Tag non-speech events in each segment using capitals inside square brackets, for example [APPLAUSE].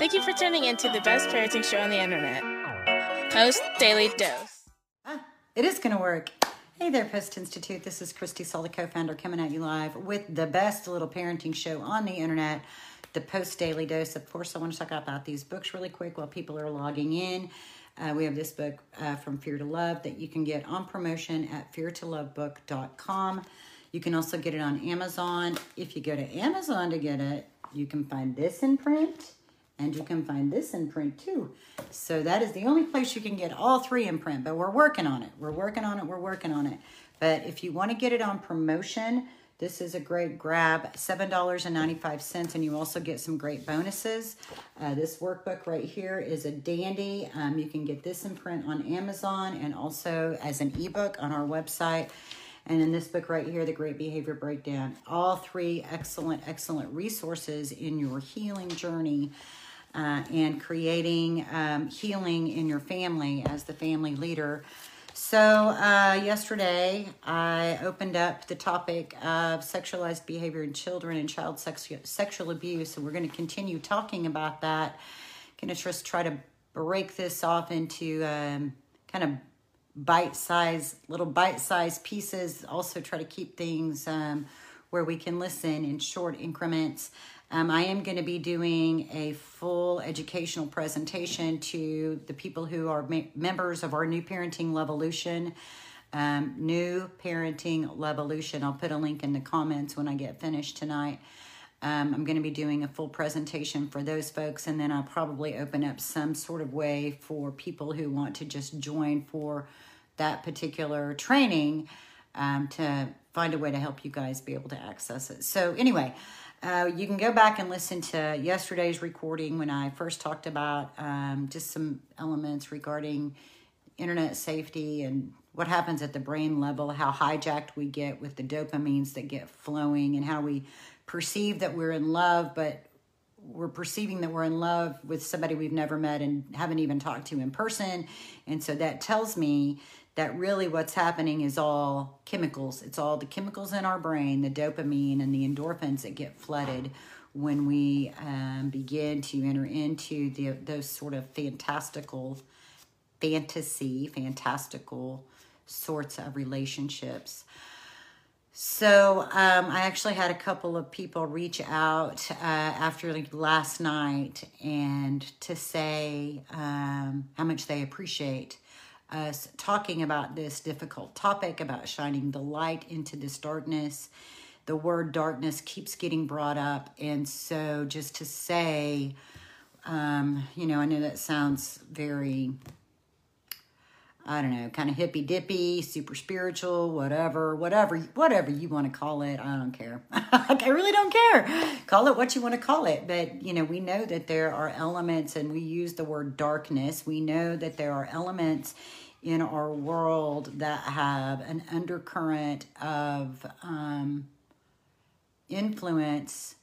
Thank you for tuning in to the best parenting show on the internet, Post Daily Dose. Ah, it is going to work. Hey there, Post Institute. This is Christy Saul, co founder, coming at you live with the best little parenting show on the internet, the Post Daily Dose. Of course, I want to talk about these books really quick while people are logging in. Uh, we have this book uh, from Fear to Love that you can get on promotion at feartolovebook.com. You can also get it on Amazon. If you go to Amazon to get it, you can find this in print and you can find this in print too. So that is the only place you can get all three in print, but we're working on it. We're working on it. We're working on it. But if you want to get it on promotion, this is a great grab, $7.95, and you also get some great bonuses. Uh, this workbook right here is a dandy. Um, you can get this in print on Amazon and also as an ebook on our website. And in this book right here, The Great Behavior Breakdown, all three excellent, excellent resources in your healing journey uh, and creating um, healing in your family as the family leader. So, uh, yesterday I opened up the topic of sexualized behavior in children and child sexu- sexual abuse, and we're going to continue talking about that. Going to just try to break this off into um, kind of bite sized little bite sized pieces. Also, try to keep things um, where we can listen in short increments. Um, I am going to be doing a full educational presentation to the people who are members of our New Parenting Levolution. Um, new Parenting Levolution. I'll put a link in the comments when I get finished tonight. Um, I'm going to be doing a full presentation for those folks, and then I'll probably open up some sort of way for people who want to just join for that particular training um, to find a way to help you guys be able to access it. So, anyway, uh, you can go back and listen to yesterday's recording when I first talked about um, just some elements regarding internet safety and what happens at the brain level, how hijacked we get with the dopamines that get flowing, and how we perceive that we're in love, but we're perceiving that we're in love with somebody we've never met and haven't even talked to in person. And so that tells me that really what's happening is all chemicals. It's all the chemicals in our brain, the dopamine and the endorphins that get flooded when we um, begin to enter into the, those sort of fantastical, fantasy, fantastical sorts of relationships. So um, I actually had a couple of people reach out uh, after like last night and to say um, how much they appreciate us talking about this difficult topic about shining the light into this darkness. The word darkness keeps getting brought up. And so, just to say, um, you know, I know that sounds very, I don't know, kind of hippy dippy, super spiritual, whatever, whatever, whatever you want to call it. I don't care. [LAUGHS] I really don't care. Call it what you want to call it. But, you know, we know that there are elements, and we use the word darkness. We know that there are elements in our world that have an undercurrent of um, influence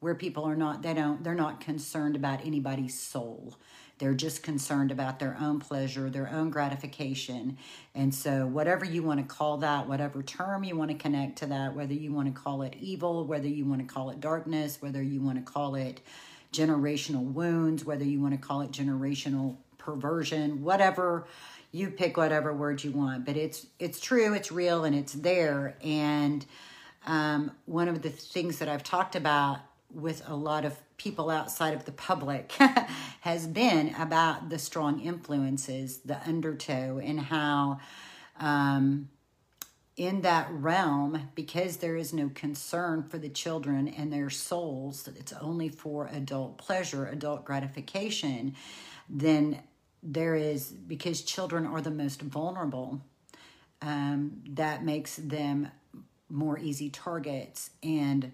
where people are not they don't they're not concerned about anybody's soul they're just concerned about their own pleasure their own gratification. And so whatever you want to call that whatever term you want to connect to that whether you want to call it evil whether you want to call it darkness whether you want to call it generational wounds whether you want to call it generational perversion whatever you pick whatever word you want. But it's it's true it's real and it's there. And um, one of the things that i've talked about with a lot of people outside of the public [LAUGHS] has been about the strong influences the undertow and how um, in that realm because there is no concern for the children and their souls it's only for adult pleasure adult gratification then there is because children are the most vulnerable um, that makes them more easy targets and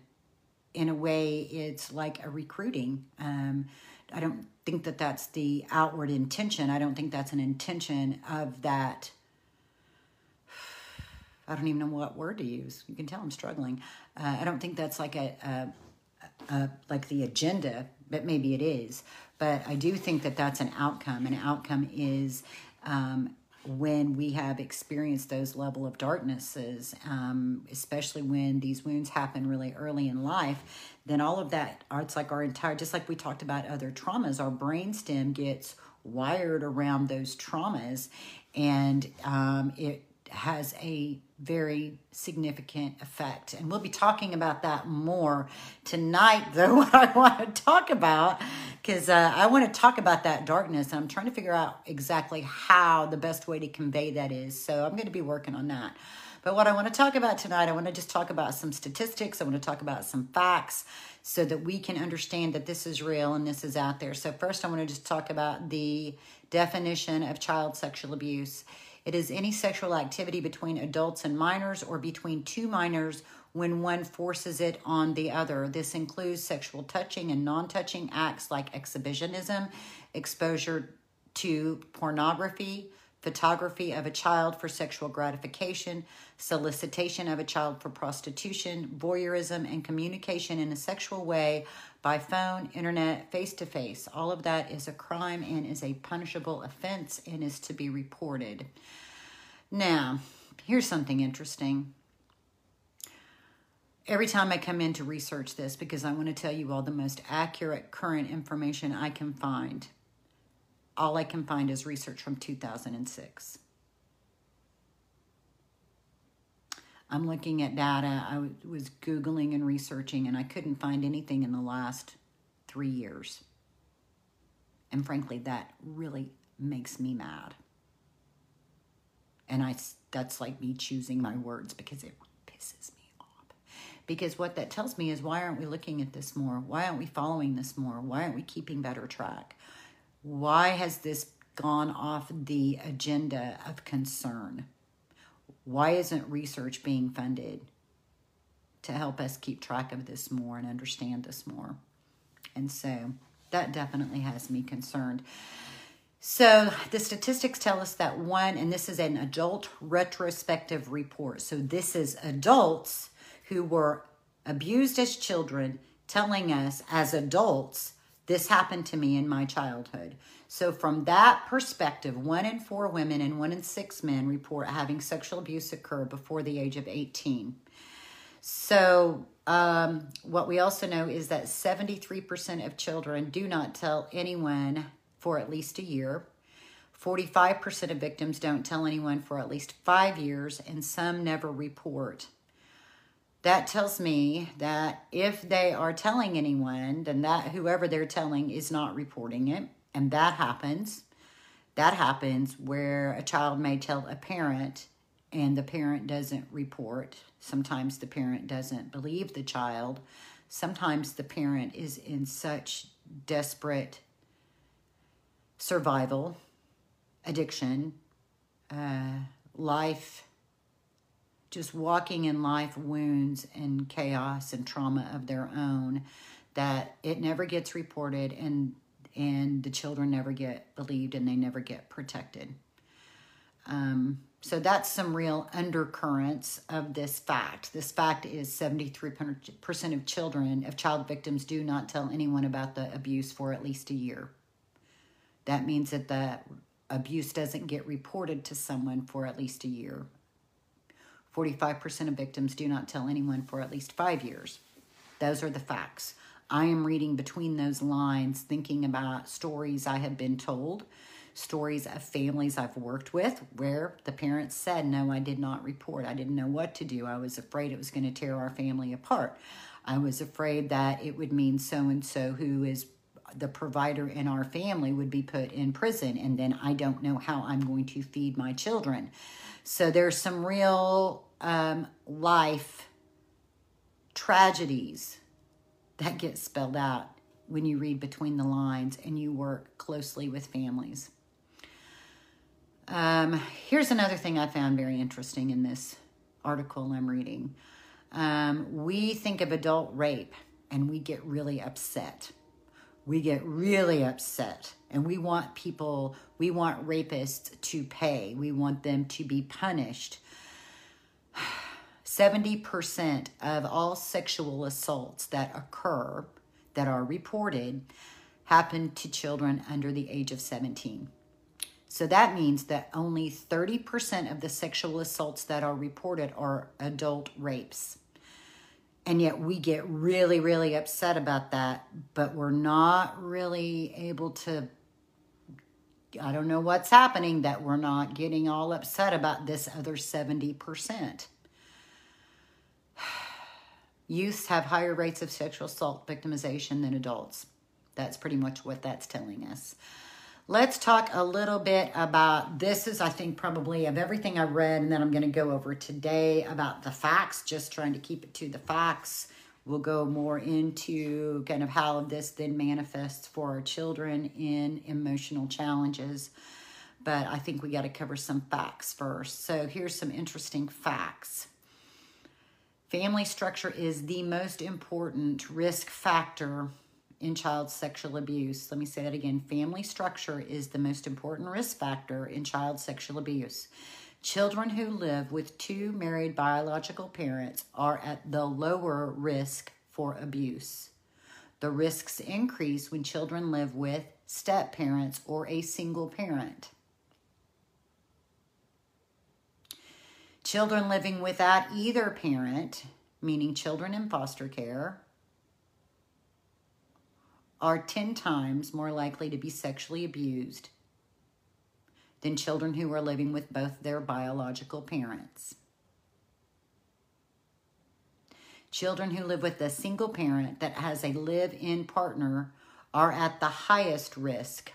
in a way it's like a recruiting. Um, i don't think that that's the outward intention. I don't think that's an intention of that [SIGHS] i don't even know what word to use. You can tell i'm struggling. Uh, i don't think that's like a, a, like the agenda but maybe it is. But I do think that that's an outcome. An outcome is um, when we have experienced those level of darknesses, um, especially when these wounds happen really early in life, then all of that, it's like our entire, just like we talked about other traumas, our brainstem gets wired around those traumas. And um, it has a very significant effect. And we'll be talking about that more tonight, [LAUGHS] though, what I want to talk about, because uh, I want to talk about that darkness. And I'm trying to figure out exactly how the best way to convey that is. So I'm going to be working on that. But what I want to talk about tonight, I want to just talk about some statistics. I want to talk about some facts so that we can understand that this is real and this is out there. So, first, I want to just talk about the definition of child sexual abuse. It is any sexual activity between adults and minors or between two minors when one forces it on the other. This includes sexual touching and non touching acts like exhibitionism, exposure to pornography, photography of a child for sexual gratification, solicitation of a child for prostitution, voyeurism, and communication in a sexual way by phone, internet, face to face. All of that is a crime and is a punishable offense and is to be reported. Now, here's something interesting. Every time I come in to research this, because I want to tell you all the most accurate current information I can find, all I can find is research from 2006. I'm looking at data. I was Googling and researching, and I couldn't find anything in the last three years. And frankly, that really makes me mad. And I, that's like me choosing my words because it pisses me off. Because what that tells me is why aren't we looking at this more? Why aren't we following this more? Why aren't we keeping better track? Why has this gone off the agenda of concern? Why isn't research being funded to help us keep track of this more and understand this more? And so that definitely has me concerned. So the statistics tell us that one, and this is an adult retrospective report. So this is adults who were abused as children telling us as adults this happened to me in my childhood. So, from that perspective, one in four women and one in six men report having sexual abuse occur before the age of 18. So, um, what we also know is that 73% of children do not tell anyone for at least a year. 45% of victims don't tell anyone for at least five years, and some never report that tells me that if they are telling anyone, then that whoever they're telling is not reporting it. And that happens. That happens where a child may tell a parent and the parent doesn't report. Sometimes the parent doesn't believe the child. Sometimes the parent is in such desperate survival, addiction, uh, life just walking in life wounds and chaos and trauma of their own that it never gets reported and and the children never get believed and they never get protected. Um, so that's some real undercurrents of this fact. This fact is 73% of children of child victims do not tell anyone about the abuse for at least a year. That means that the abuse doesn't get reported to someone for at least a year 45% of victims do not tell anyone for at least five years. Those are the facts. I am reading between those lines, thinking about stories I have been told, stories of families I've worked with where the parents said, No, I did not report. I didn't know what to do. I was afraid it was going to tear our family apart. I was afraid that it would mean so and so, who is the provider in our family, would be put in prison, and then I don't know how I'm going to feed my children. So there's some real um, life tragedies that get spelled out when you read between the lines and you work closely with families. Um, here's another thing I found very interesting in this article I'm reading. Um, we think of adult rape and we get really upset. We get really upset and we want people, we want rapists to pay. We want them to be punished. 70% of all sexual assaults that occur, that are reported, happen to children under the age of 17. So that means that only 30% of the sexual assaults that are reported are adult rapes. And yet we get really, really upset about that, but we're not really able to. I don't know what's happening that we're not getting all upset about this other 70%. [SIGHS] Youths have higher rates of sexual assault victimization than adults. That's pretty much what that's telling us. Let's talk a little bit about this is I think probably of everything I read and then I'm going to go over today about the facts, just trying to keep it to the facts. We'll go more into kind of how this then manifests for our children in emotional challenges. But I think we got to cover some facts first. So here's some interesting facts. Family structure is the most important risk factor in child sexual abuse. Let me say that again. Family structure is the most important risk factor in child sexual abuse. Children who live with two married biological parents are at the lower risk for abuse. The risks increase when children live with step parents or a single parent. Children living without either parent, meaning children in foster care, are 10 times more likely to be sexually abused than children who are living with both their biological parents. Children who live with a single parent that has a live in partner are at the highest risk,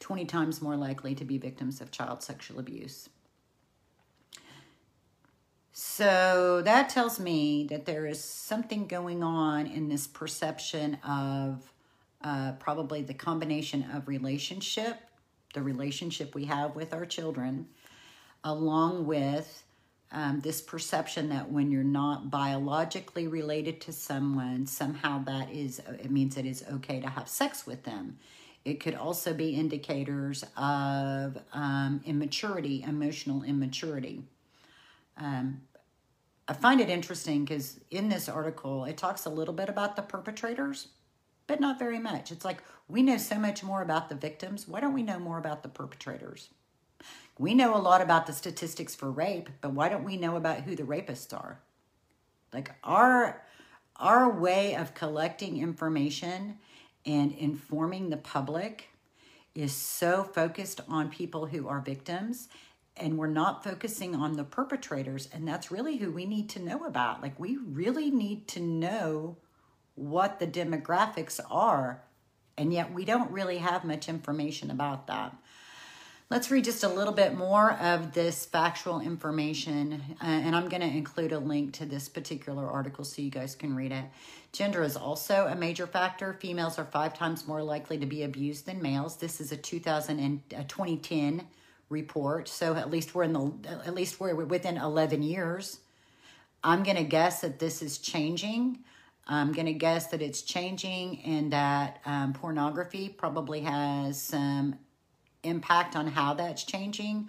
20 times more likely to be victims of child sexual abuse. So that tells me that there is something going on in this perception of uh, probably the combination of relationship, the relationship we have with our children, along with um, this perception that when you're not biologically related to someone, somehow that is, it means it is okay to have sex with them. It could also be indicators of um, immaturity, emotional immaturity. Um, I find it interesting because in this article, it talks a little bit about the perpetrators, but not very much. It's like we know so much more about the victims. Why don't we know more about the perpetrators? We know a lot about the statistics for rape, but why don't we know about who the rapists are? Like our our way of collecting information and informing the public is so focused on people who are victims and we're not focusing on the perpetrators and that's really who we need to know about like we really need to know what the demographics are and yet we don't really have much information about that let's read just a little bit more of this factual information uh, and i'm going to include a link to this particular article so you guys can read it gender is also a major factor females are five times more likely to be abused than males this is a 2000 and, uh, 2010 report. So at least we're in the at least we're within 11 years. I'm going to guess that this is changing. I'm going to guess that it's changing and that um, pornography probably has some impact on how that's changing.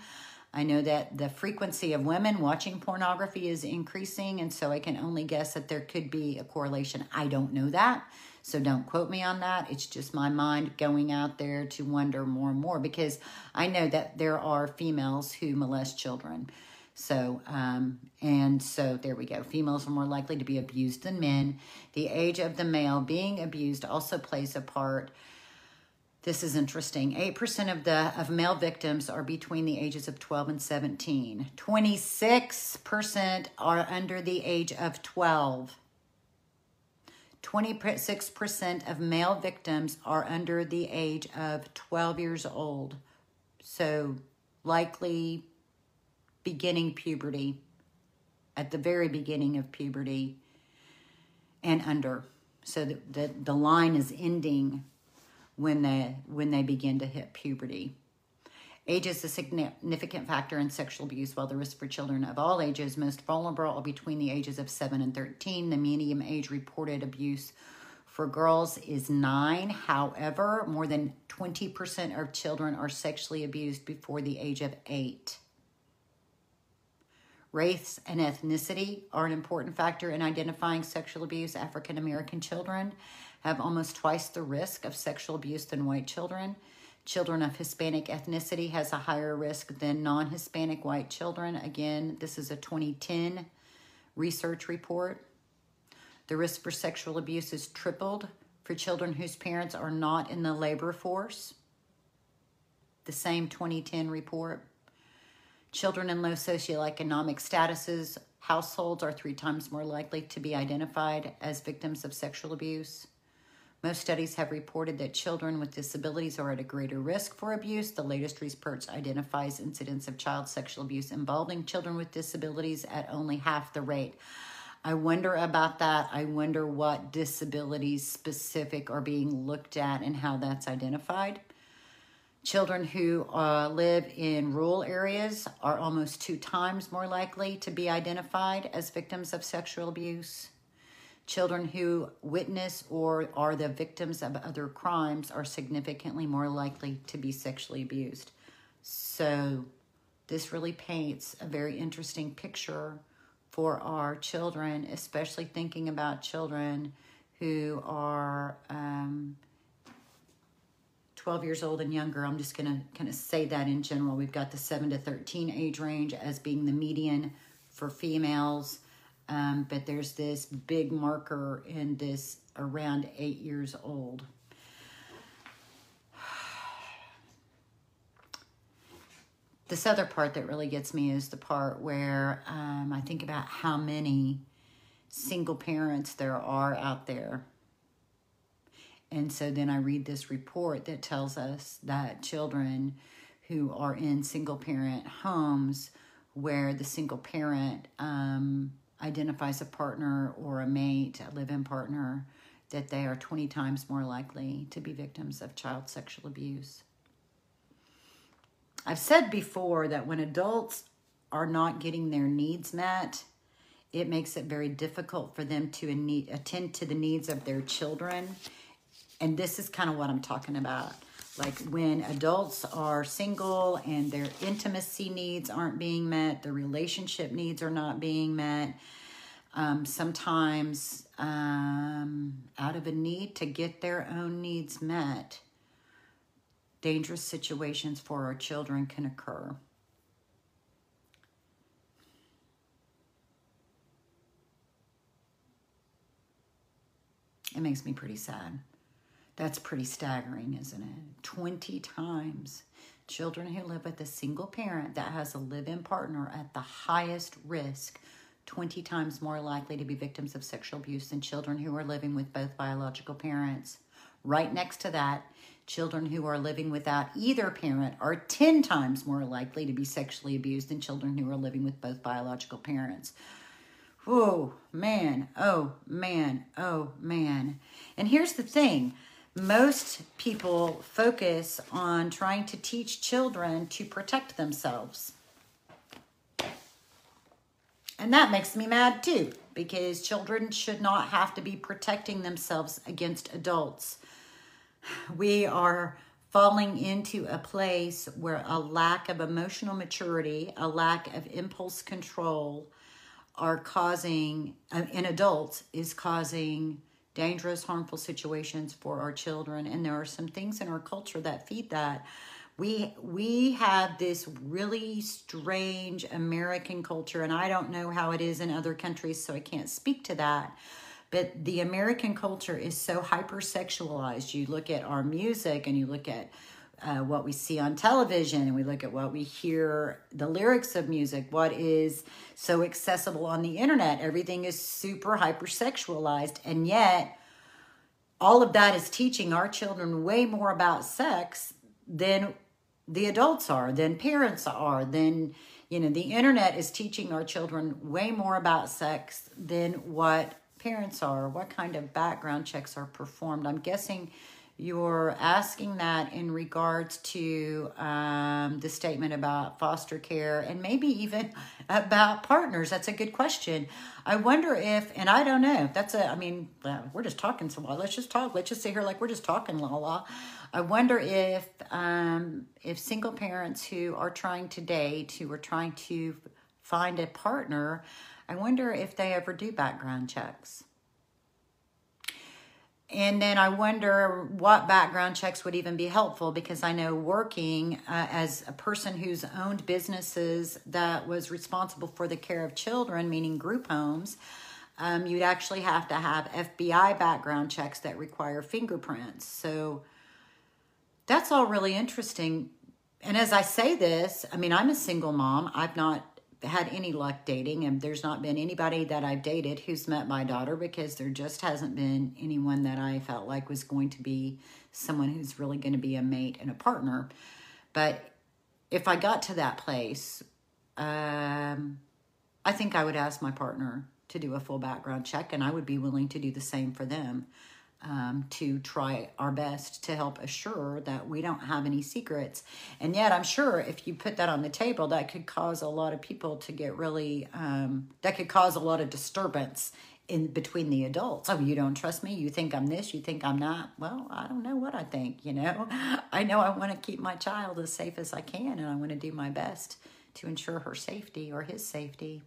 I know that the frequency of women watching pornography is increasing, and so I can only guess that there could be a correlation. I don't know that. So don't quote me on that. It's just my mind going out there to wonder more and more because I know that there are females who molest children. So, um, and so there we go. Females are more likely to be abused than men. The age of the male being abused also plays a part. This is interesting. 8% of the of male victims are between the ages of 12 and 17. 26% are under the age of 12. 26% of male victims are under the age of 12 years old. So, likely beginning puberty, at the very beginning of puberty, and under. So, the, the, the line is ending when they, when they begin to hit puberty. Age is a significant factor in sexual abuse, while the risk for children of all ages most vulnerable are between the ages of 7 and 13. The median age reported abuse for girls is 9. However, more than 20% of children are sexually abused before the age of 8. Race and ethnicity are an important factor in identifying sexual abuse. African American children have almost twice the risk of sexual abuse than white children. Children of Hispanic ethnicity has a higher risk than non-Hispanic white children. Again, this is a 2010 research report. The risk for sexual abuse is tripled for children whose parents are not in the labor force. The same 2010 report. Children in low socioeconomic statuses, households are three times more likely to be identified as victims of sexual abuse. Most studies have reported that children with disabilities are at a greater risk for abuse. The latest research identifies incidents of child sexual abuse involving children with disabilities at only half the rate. I wonder about that. I wonder what disabilities specific are being looked at and how that's identified. Children who uh, live in rural areas are almost two times more likely to be identified as victims of sexual abuse. Children who witness or are the victims of other crimes are significantly more likely to be sexually abused. So, this really paints a very interesting picture for our children, especially thinking about children who are um, 12 years old and younger. I'm just going to kind of say that in general. We've got the 7 to 13 age range as being the median for females. Um, but there's this big marker in this around eight years old. [SIGHS] This other part that really gets me is the part where um, I think about how many single parents there are out there. And so then I read this report that tells us that children who are in single parent homes where the single parent um, identifies a partner or a mate, a live in partner, that they are 20 times more likely to be victims of child sexual abuse. I've said before that when adults are not getting their needs met, it makes it very difficult for them to attend to the needs of their children. And this is kind of what I'm talking about. Like when adults are single and their intimacy needs aren't being met, the relationship needs are not being met. Um, sometimes, um, out of a need to get their own needs met, dangerous situations for our children can occur. It makes me pretty sad. That's pretty staggering, isn't it? 20 times children who live with a single parent that has a live in partner at the highest risk, 20 times more likely to be victims of sexual abuse than children who are living with both biological parents. Right next to that, children who are living without either parent are 10 times more likely to be sexually abused than children who are living with both biological parents. Oh, man. Oh, man. Oh, man. And here's the thing most people focus on trying to teach children to protect themselves. And that makes me mad too, because children should not have to be protecting themselves against adults. We are falling into a place where a lack of emotional maturity, a lack of impulse control are causing, in adults, is causing dangerous, harmful situations for our children. And there are some things in our culture that feed that. We we have this really strange American culture, and I don't know how it is in other countries, so I can't speak to that. But the American culture is so hypersexualized. You look at our music and you look at uh, what we see on television and we look at what we hear the lyrics of music what is so accessible on the internet. Everything is super hypersexualized and yet all of that is teaching our children way more about sex than the adults are than parents are than you know the internet is teaching our children way more about sex than what parents are what kind of background checks are performed. I'm guessing you're asking that in regards to um, the statement about foster care and maybe even [LAUGHS] about partners. That's a good question. I wonder if, and I don't know, that's a, I mean, we're just talking so while. Let's just talk. Let's just sit here like we're just talking, la la. I wonder if, um, if single parents who are trying to date, who are trying to find a partner, I wonder if they ever do background checks and then I wonder what background checks would even be helpful because I know working uh, as a person who's owned businesses that was responsible for the care of children, meaning group homes, um, you'd actually have to have FBI background checks that require fingerprints. So that's all really interesting. And as I say this, I mean, I'm a single mom. I've not had any luck dating, and there's not been anybody that I've dated who's met my daughter because there just hasn't been anyone that I felt like was going to be someone who's really going to be a mate and a partner. But if I got to that place, um, I think I would ask my partner to do a full background check, and I would be willing to do the same for them um, to try our best to help assure that we don't have any secrets. And yet, I'm sure if you put that on the table, that could cause a lot of people to get really, um, that could cause a lot of disturbance in between the adults. Oh, you don't trust me? You think I'm this? You think I'm not? Well, I don't know what I think, you know. [LAUGHS] I know I want to keep my child as safe as I can and I want to do my best to ensure her safety or his safety.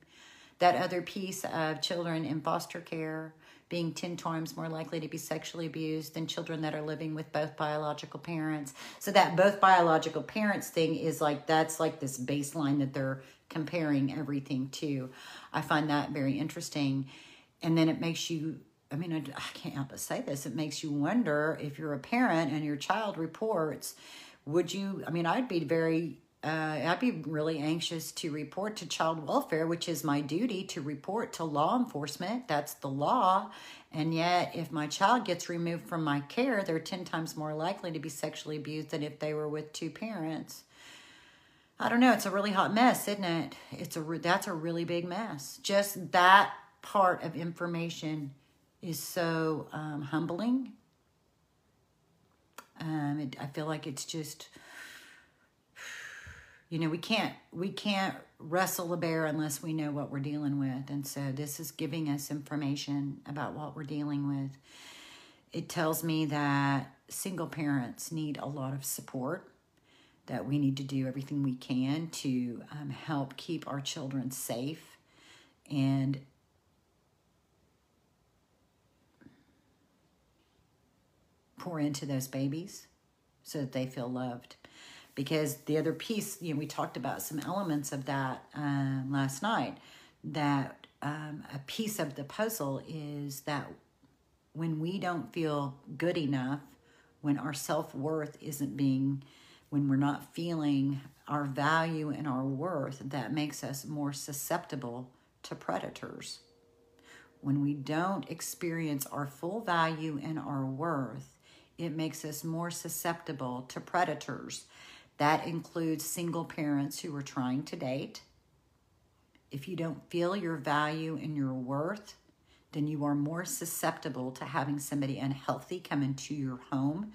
That other piece of children in foster care being 10 times more likely to be sexually abused than children that are living with both biological parents. So that both biological parents thing is like that's like this baseline that they're comparing everything to. I find that very interesting. And then it makes you I mean, I, I can't help but say this. It makes you wonder if you're a parent and your child reports, would you? I mean, I'd be very uh, I'd be really anxious to report to child welfare, which is my duty to report to law enforcement. That's the law. And yet, if my child gets removed from my care, they're 10 times more likely to be sexually abused than if they were with two parents. I don't know. It's a really hot mess, isn't it? It's a that's a really big mess. Just that part of information is so um, humbling. Um, it, I feel like it's just you know we can't we can't wrestle a bear unless we know what we're dealing with. And so this is giving us information about what we're dealing with. It tells me that single parents need a lot of support that we need to do everything we can to um, help keep our children safe. And pour into those babies so that they feel loved because the other piece, you know, we talked about some elements of that uh, last night. That um, a piece of the puzzle is that when we don't feel good enough, when our self worth isn't being, when we're not feeling our value and our worth, that makes us more susceptible to predators. When we don't experience our full value and our worth, it makes us more susceptible to predators that includes single parents who are trying to date. If you don't feel your value and your worth, then you are more susceptible to having somebody unhealthy come into your home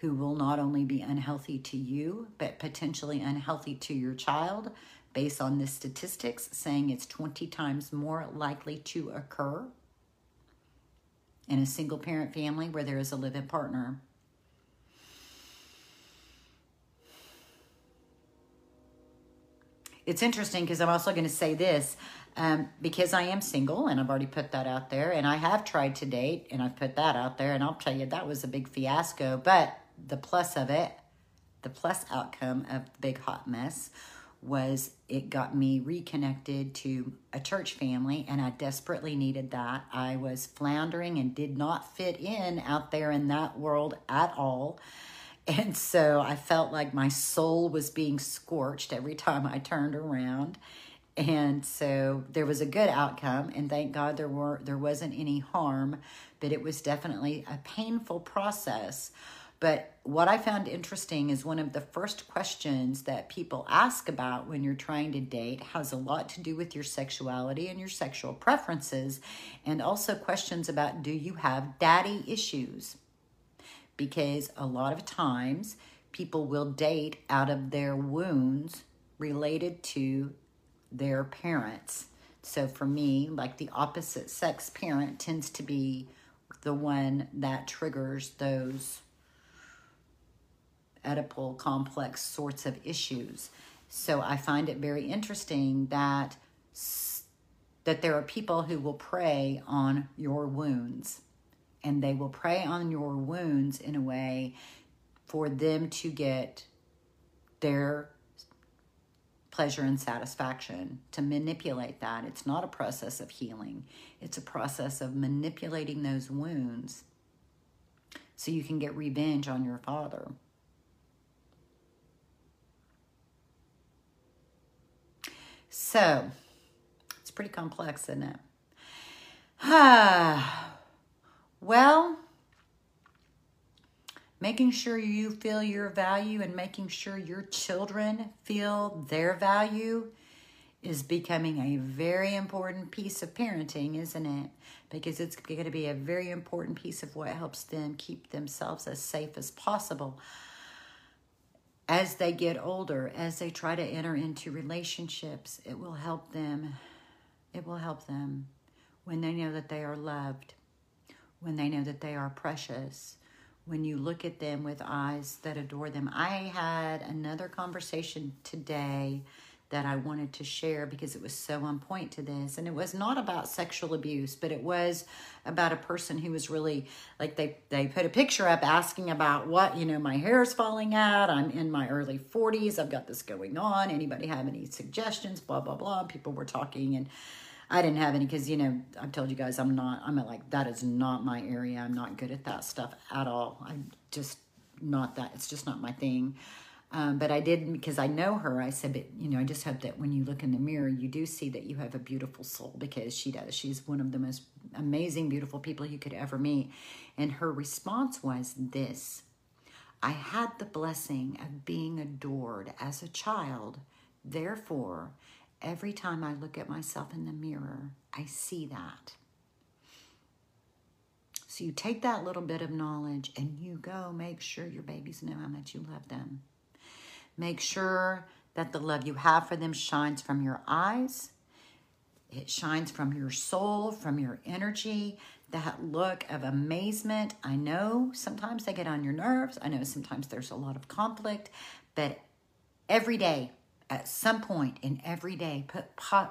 who will not only be unhealthy to you, but potentially unhealthy to your child, based on the statistics saying it's 20 times more likely to occur in a single parent family where there is a live in partner. It's interesting because I'm also going to say this um, because I am single and I've already put that out there, and I have tried to date and I've put that out there, and I'll tell you that was a big fiasco. But the plus of it, the plus outcome of the big hot mess, was it got me reconnected to a church family, and I desperately needed that. I was floundering and did not fit in out there in that world at all. And so I felt like my soul was being scorched every time I turned around. And so there was a good outcome and thank God there were there wasn't any harm, but it was definitely a painful process. But what I found interesting is one of the first questions that people ask about when you're trying to date has a lot to do with your sexuality and your sexual preferences, and also questions about do you have daddy issues? Because a lot of times people will date out of their wounds related to their parents. So for me, like the opposite sex parent tends to be the one that triggers those Oedipal complex sorts of issues. So I find it very interesting that that there are people who will prey on your wounds and they will prey on your wounds in a way for them to get their pleasure and satisfaction. To manipulate that it's not a process of healing. It's a process of manipulating those wounds so you can get revenge on your father. So it's pretty complex isn't it [SIGHS] [SIGHS] well, making sure you feel your value and making sure your children feel their value is becoming a very important piece of parenting, isn't it? Because it's going to be a very important piece of what helps them keep themselves as safe as possible as they get older, as they try to enter into relationships. It will help them. It will help them when they know that they are loved when they know that they are precious, when you look at them with eyes that adore them. I had another conversation today that I wanted to share because it was so on point to this. And it was not about sexual abuse, but it was about a person who was really like they they put a picture up asking about what, you know, my hair is falling out. I'm in my early 40s. I've got this going on. Anybody have any suggestions? Blah blah blah. People were talking and I didn't have any because you know I've told you guys I'm not I'm like that is not my area. I'm not good at that stuff at all. I'm just not that. It's just not my thing. Um, but I did because I know her. I said, but you know, I just hope that when you look in the mirror, you do see that you have a beautiful soul because she does. She's one of the most amazing, beautiful people you could ever meet. And her response was this I had the blessing of being adored as a child. Therefore, Every time I look at myself in the mirror, I see that. So you take that little bit of knowledge and you go make sure your babies know how much you love them. Make sure that the love you have for them shines from your eyes. It shines from your soul, from your energy, that look of amazement. I know sometimes they get on your nerves. I know sometimes there's a lot of conflict, but every day at some point in every day put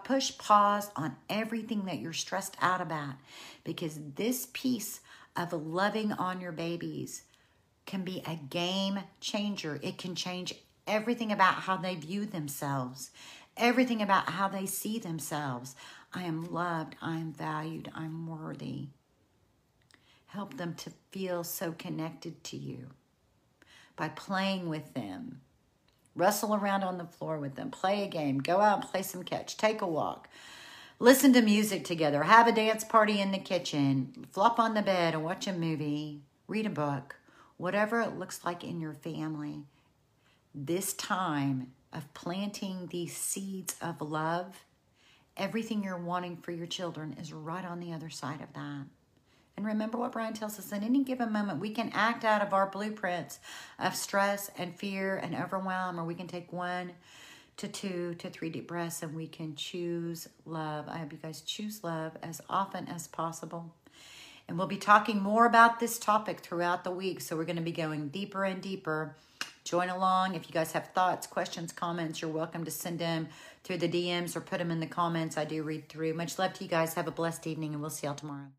push pause on everything that you're stressed out about because this piece of loving on your babies can be a game changer. It can change everything about how they view themselves everything about how they see themselves. I am loved. I am valued. I'm worthy. Help them to feel so connected to you by playing with them Wrestle around on the floor with them. Play a game. Go out and play some catch. Take a walk. Listen to music together. Have a dance party in the kitchen. Flop on the bed and watch a movie. Read a book. Whatever it looks like in your family. This time of planting these seeds of love, everything you're wanting for your children is right on the other side of that. And remember what Bryan tells us at any given moment, we can act out of our blueprints of stress and fear and overwhelm, or we can take one to two to three deep breaths and we can choose love. I hope you guys choose love as often as possible. And we'll be talking more about this topic throughout the week. So we're going to be going deeper and deeper. Join along. If you guys have thoughts, questions, comments, you're welcome to send them through the DMs or put them in the comments. I do read through. Much love to you guys. Have a blessed evening, and we'll see y'all tomorrow.